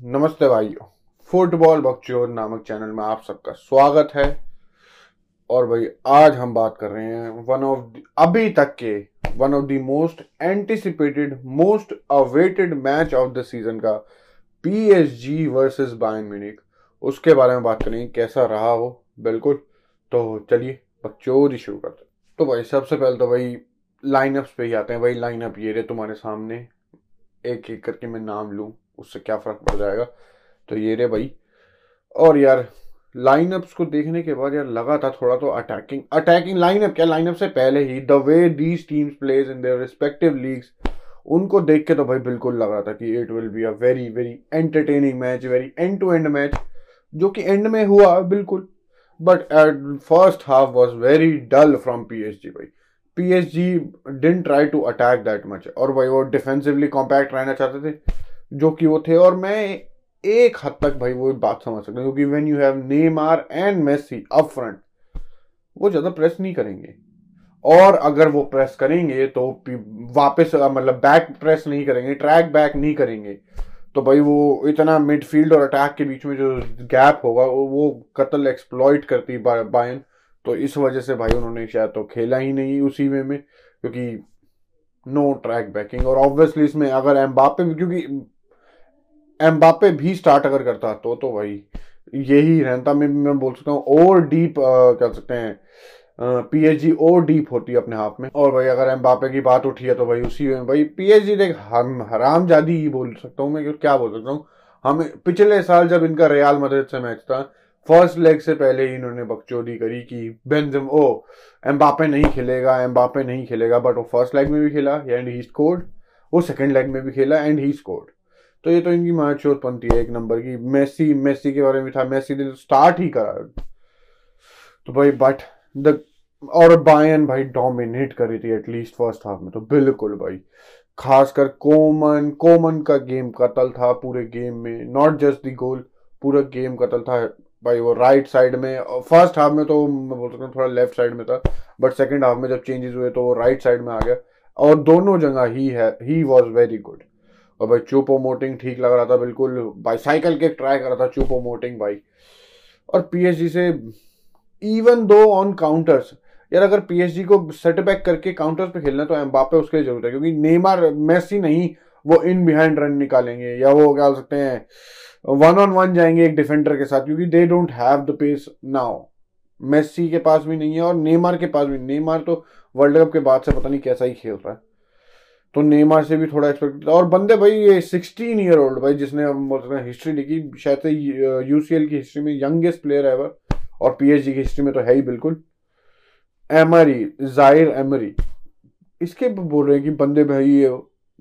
नमस्ते भाइयों। फुटबॉल बक्चोर नामक चैनल में आप सबका स्वागत है। और भाई, आज हम बात कर रहे हैं वन ऑफ़ अभी तक के one of the most anticipated most awaited match of the season का पीएसजी वर्सेस बायन म्यूनिक उसके बारे में बात करेंगे, कैसा रहा हो बिल्कुल। तो चलिए बकचोर ही शुरू करते तो भाई, सबसे पहले तो भाई लाइनअप्स पे ही आते हैं। भाई लाइनअप ये रहे तुम्हारे सामने। एक एक करके मैं नाम लूँ। उससे क्या फ़र्क पड़ जाएगा? तो ये रे भाई। और यार लाइनअप्स को देखने के बाद यार लगा था थोड़ा तो अटैकिंग अटैकिंग लाइनअप क्या लाइनअप से पहले ही the way these teams plays in their respective leagues उनको देख के तो भाई बिल्कुल लग रहा था कि it will be a very very entertaining match very end to end match जो कि एंड में हुआ बिल्कुल। But at first half was very dull from P H G भाई। P H G didn't try to attack that much और भाई वो defensively compact रहना चाहते थे। जो कि वो थे, और मैं एक हद तक भाई वो बात समझ सकता हूँ, क्योंकि when you have Neymar and Messi up front वो ज़्यादा प्रेस नहीं करेंगे। और अगर वो प्रेस करेंगे तो वापस मतलब बैक प्रेस नहीं करेंगे ट्रैक बैक नहीं करेंगे। तो भाई वो इतना मिडफील्ड और अटैक के बीच में जो गैप होगा, वो कतल एक्सप्लॉइट करती बायन तो इस वजह से भाई उन्होंने शायद तो खेला ही नहीं उसी वे में, क्योंकि नो ट्रैक बैकिंग और ऑब्वियसली इसमें अगर एम्बापे क्योंकि एम्बापे भी स्टार्ट अगर करता तो तो भाई, यही रहता। मैं मैं बोल सकता हूँ, और डीप कह सकते हैं पीएचजी और डीप होती है अपने हाथ में। और भाई, अगर एम्बापे की बात उठी है तो भाई उसी में, भाई पीएचजी देख, हम, हराम जादी ही बोल सकता हूँ मैं क्या बोल सकता हूँ। हम, पिछले साल जब इनका रियाल मदद से मैच था फ़र्स्ट लेग से पहले ही इन्होंने बकचोदी करी कि बेंजम ओ, एम्बापे नहीं खेलेगा, एम्बापे नहीं खेलेगा बट वो फ़र्स्ट लेग में भी खेला एंड ही स्कोर्ड वो सेकेंड लेग में भी खेला एंड ही स्कोर्ड तो ये तो इनकी मैच्योर पंथी है एक नंबर की। मेसी मेसी के बारे में था। मेसी ने तो स्टार्ट ही करा। तो भाई बट द और बायन भाई डोमिनेट कर रही थी एटलीस्ट फ़र्स्ट हाफ़ में। तो बिल्कुल भाई। खासकर कोमन कोमन का गेम कतल था पूरे गेम में। नॉट जस्ट दी गोल पूरा गेम कतल था भाई वो राइट साइड में। फ़र्स्ट हाफ़ में तो मैं बोल सकता हूँ थोड़ा लेफ़्ट साइड में था। बट सेकेंड हाफ़ में जब चेंजेस हुए तो वो राइट साइड में आ गया। और दोनों जगह ही है ही वॉज़ वेरी गुड और भाई चुपो मोटिंग ठीक लग रहा था, बिल्कुल। बाईसाइकिल के ट्राई कर रहा था, चुपो मोटिंग भाई। और पीएचडी से इवन दो ऑन काउंटर्स यार अगर पीएचडी को सेटबैक करके काउंटर्स पे खेलना तो एम्बापे उसके लिए ज़रूरत है, क्योंकि नेमार मेसी नहीं, वो इन बिहाइंड रन निकालेंगे, या वो क्या सकते हैं वन ऑन वन जाएँगे एक डिफेंडर के साथ, क्योंकि they don't have the pace now Messi के पास भी नहीं है और नेमार के पास भी नेमार तो वर्ल्ड कप के बाद से पता नहीं कैसा ही खेल रहा है। तो नेमार से भी थोड़ा एक्सपेक्ट था और बंदे भाई, ये सिक्सटीन ईयर ओल्ड भाई, जिसने हिस्ट्री लिखी, शायद यूसीएल की हिस्ट्री में यंगेस्ट प्लेयर एवर और पीएचडी की हिस्ट्री में तो है ही बिल्कुल। एमरी ज़ाहिर एमरी इसके बोल रहे हैं कि बंदे भाई, ये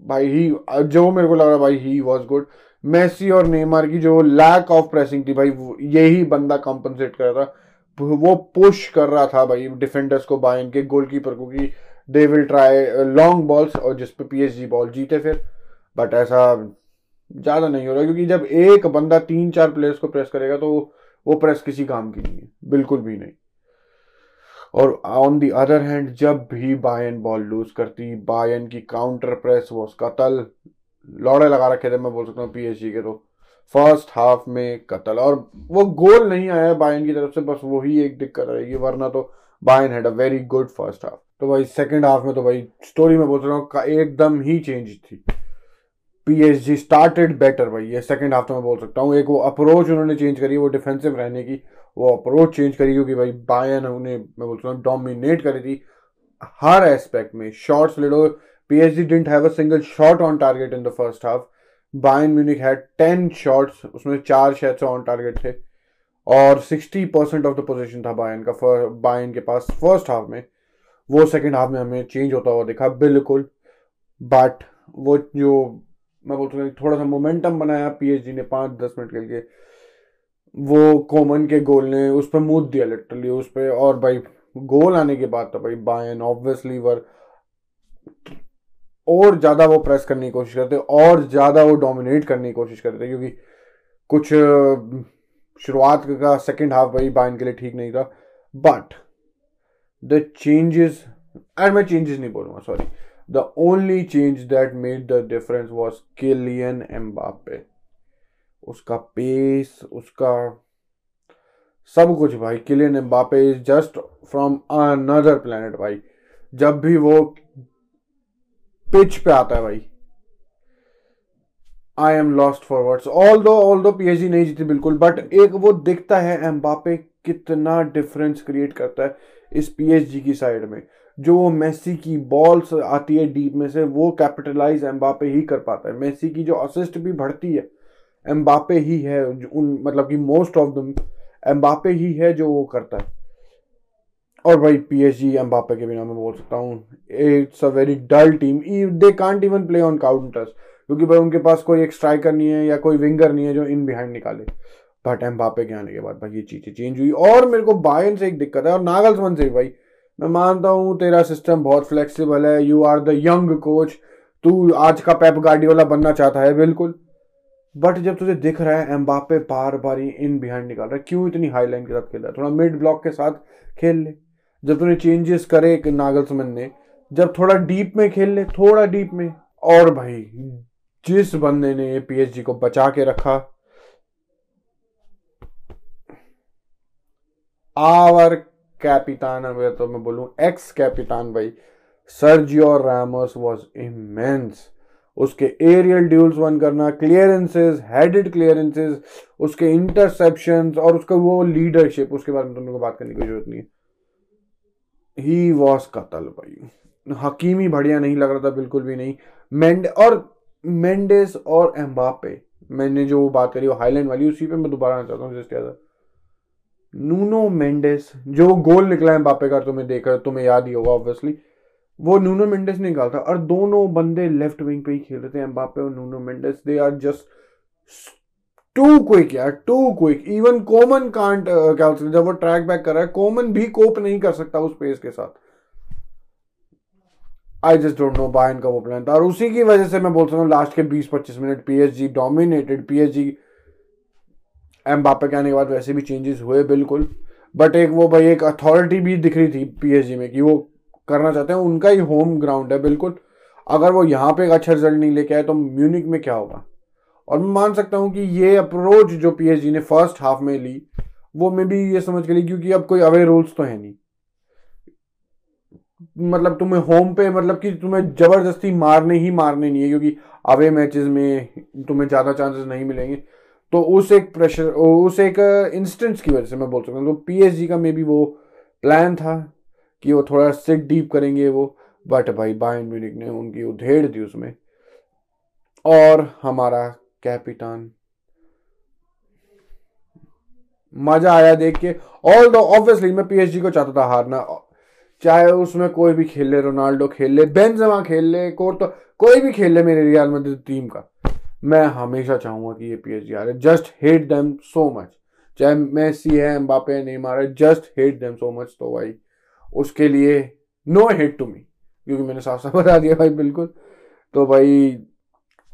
भाई ही जो मेरे को लग रहा भाई ही वॉज़ गुड मेसी और नेमार की जो लैक ऑफ़ प्रेसिंग थी भाई यही बंदा कॉम्पनसेट कर रहा था। वो पुश कर रहा था भाई डिफेंडर्स को बाइन के गोलकीपर को कि they will try long balls और जिस पे पीएचडी बॉल जीते फिर। बट ऐसा ज़्यादा नहीं हो रहा, क्योंकि जब एक बंदा तीन चार प्लेयर्स को प्रेस करेगा तो वो प्रेस किसी काम की नहीं है। बिल्कुल भी नहीं। और ऑन दी अदर हैंड जब भी बायन बॉल लूज करती बायन की काउंटर प्रेस वो उसका तल लौड़े लगा रखे थे, मैं बोल सकता हूँ पीएचडी के तो। फ़र्स्ट हाफ़ में कतल, और वो गोल नहीं आया बायन की तरफ़ से, बस वही एक दिक्कत रहेगी वरना तो Bayern had a very good first half तो भाई सेकंड हाफ़ में तो भाई स्टोरी में बोल रहा हूँ एकदम ही चेंज थी। पीएसजी स्टार्टेड बेटर भाई, ये सेकंड हाफ़ तो मैं बोल सकता हूँ। एक वो अप्रोच उन्होंने चेंज करी, वो डिफेंसिव रहने की, वो अप्रोच चेंज करी, क्योंकि भाई बायन उन्हें, मैं बोलता हूँ डोमिनेट करी थी। हर एस्पेक्ट में शॉर्ट्स ले लो PSG didn't have a single shot on target in the first half Bayern Munich had ten shots उसमें चार शायद ऑन टारगेट थे। और sixty percent of the possession था बायन का बायन के पास फ़र्स्ट हाफ़ में। वो सेकेंड हाफ़ में हमें चेंज होता हुआ देखा, बिल्कुल। बट वो जो, मैं बोलता हूँ, थोड़ा सा मोमेंटम बनाया पीएचडी ने पाँच दस मिनट के। लिए वो कॉमन के गोल ने उस पर मूद दिया लिटरली उस पर और भाई गोल आने के बाद तो भाई बायन ऑब्वियसली वर और ज़्यादा वो प्रेस करने की कोशिश करते, और ज़्यादा वो डोमिनेट करने की कोशिश करते क्योंकि कुछ, शुरुआत का सेकंड हाफ़ भाई बायन के लिए ठीक नहीं था। बट द चेंजेस एंड मैं चेंजेस नहीं बोलूँगा sorry the only change that made the difference was Kylian Mbappe उसका पेस उसका सब कुछ भाई. Kylian Mbappe is just from another planet भाई. जब भी वो पिच पे आता है भाई. I am lost for words although although PhD नहीं जीती बिल्कुल बट एक वो दिखता है एम्बापे कितना डिफरेंस क्रिएट करता है. इस पीएचडी की साइड में, जो वो मेसी की बॉल्स आती है डीप में से, वो कैपिटलाइज एम्बापे ही कर पाता है। मेसी की जो असिस्ट भी बढ़ती है एम्बापे ही है उन मतलब कि मोस्ट ऑफ़ दम एम्बापे ही है जो वो करता है। और भाई पी एच पीएसजी एम्बापे के बिना मैं बोल सकता हूँ it's a very dull team they can't even play on counters क्योंकि भाई उनके पास कोई एक स्ट्राइकर नहीं है या कोई विंगर नहीं है जो इन बिहाइंड निकाले। बट एम्बापे के आने के बाद भाई ये चीज़ें चेंज हुई। और मेरे को बायन से एक दिक्कत है, और नागल्समन से भाई, मैं मानता हूँ तेरा सिस्टम बहुत फ्लेक्सिबल है you are the young coach तू आज का पेप गार्डियोला बनना चाहता है, बिल्कुल। बट जब तुझे दिख रहा है, Mbappe bar bar he in behind निकाल रहा है, क्यों इतनी हाई लाइन के साथ खेल रहा है? थोड़ा मिड ब्लॉक के साथ खेल ले। जब तूने चेंजेस करे एक नागलसमन ने, जब थोड़ा डीप में खेल ले, थोड़ा डीप में। और भाई, जिस बंदे ने पीएचडी को बचा के रखा आवर कैपिटान अगर तो मैं बोलूँ एक्स कैपिटान भाई सर्जियो रामोस वाज इमेंस उसके एरियल ड्यूल्स वन करना क्लियरेंसेस हेडेड क्लियरेंसेस उसके इंटरसेप्शन और उसका वो लीडरशिप उसके बारे में तुम तुमने को बात करने की ज़रूरत नहीं है। वॉज़ कतल भाई। हकीमी बढ़िया नहीं लग रहा था, बिल्कुल भी नहीं। मेंड, और मेंडेस और एम्बापे, मैंने जो बात करी, वो हाईलैंड वाली, उसी पे मैं दोबारा आना चाहता हूँ जस्ट याद नूनो मेंडेस, जो गोल निकला है बापे का, तुम्हें देखकर तुम्हें याद ही होगा ऑब्वियसली वो नूनो मेंडेस ने निकाला था और दोनों बंदे लेफ़्ट विंग पे ही खेल रहे थे एम्बापे और Nuno Mendes. They are just too quick यार too quick even Coman can't क्या बोलते जब वो ट्रैक बैक कर रहा है कॉमन भी कोप नहीं कर सकता उस पेस के साथ। I just don't know Bayern का वो प्लान था। और उसी की वजह से मैं बोल सकता हूँ लास्ट के 20-25 minute PSG dominated PSG Mbappe के आने के बाद वैसे भी चेंजेस हुए बिल्कुल। बट एक वो भाई, एक अथॉरिटी भी दिख रही थी पीएसजी में कि वो करना चाहते हैं, उनका ही होम ग्राउंड है बिल्कुल। अगर वो यहाँ पे एक अच्छा रिज़ल्ट नहीं लेके आए तो म्यूनिक में क्या होगा? और मैं मान सकता हूँ कि ये अप्रोच जो पीएसजी ने फ़र्स्ट हाफ़ में ली, वो मे भी ये समझ के ली क्योंकि अब कोई अवे रूल्स तो है नहीं। मतलब तुम्हें होम पे मतलब कि तुम्हें ज़बरदस्ती मारने ही मारने नहीं है, क्योंकि अवे मैचेस में तुम्हें ज़्यादा चांसेस नहीं मिलेंगे। तो उस एक प्रेशर उस एक इंस्टेंस की वजह से मैं बोल सकता हूँ। तो पीएसजी का मे बी वो प्लान था कि वो थोड़ा सिट डीप करेंगे वो बट भाई बायन म्यूनिक ने उनकी उधेड़ दी उसमें। और हमारा कैपिटान मज़ा आया देख के। ऑल दो ऑब्वियसली मैं पीएचडी को चाहता था हारना, चाहे उसमें कोई भी खेल ले, रोनाल्डो खेल ले, बेंजमा खेल ले को तो कोई भी खेल ले मेरे रियल मदद टीम का। मैं हमेशा चाहूँगा कि ये पीएचडी आ रहे। Just hate them so much चाहे मेसी है एम्बापे नहीं मारे just hate them so much तो भाई, उसके लिए नो हेट टू मी क्योंकि मैंने साफ़ साफ़ बता दिया भाई, बिल्कुल। तो भाई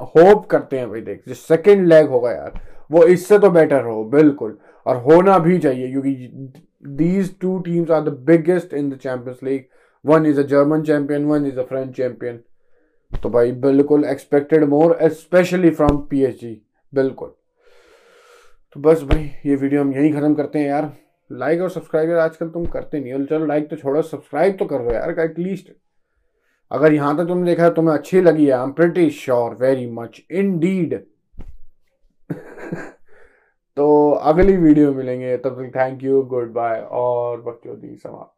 होप करते हैं भाई, देख, जो सेकेंड लेग होगा यार, वो इससे तो बेटर हो, बिल्कुल। और होना भी चाहिए, क्योंकि these two teams are the biggest in the Champions League one is a German champion one is a French champion तो भाई बिल्कुल expected more especially from P बिल्कुल। तो बस भाई, ये वीडियो हम यहीं ख़त्म करते हैं यार। लाइक और सब्सक्राइब यार, आजकल तुम करते नहीं हो। चलो लाइक तो छोड़ो सब्सक्राइब तो कर दो यार एटलीस्ट अगर यहाँ तक तुमने देखा तुम्हें अच्छी लगी है I am pretty sure very much indeed तो अगली वीडियो मिलेंगे। तब तक थैंक यू गुड बाय और बच्चों दी समाप्त।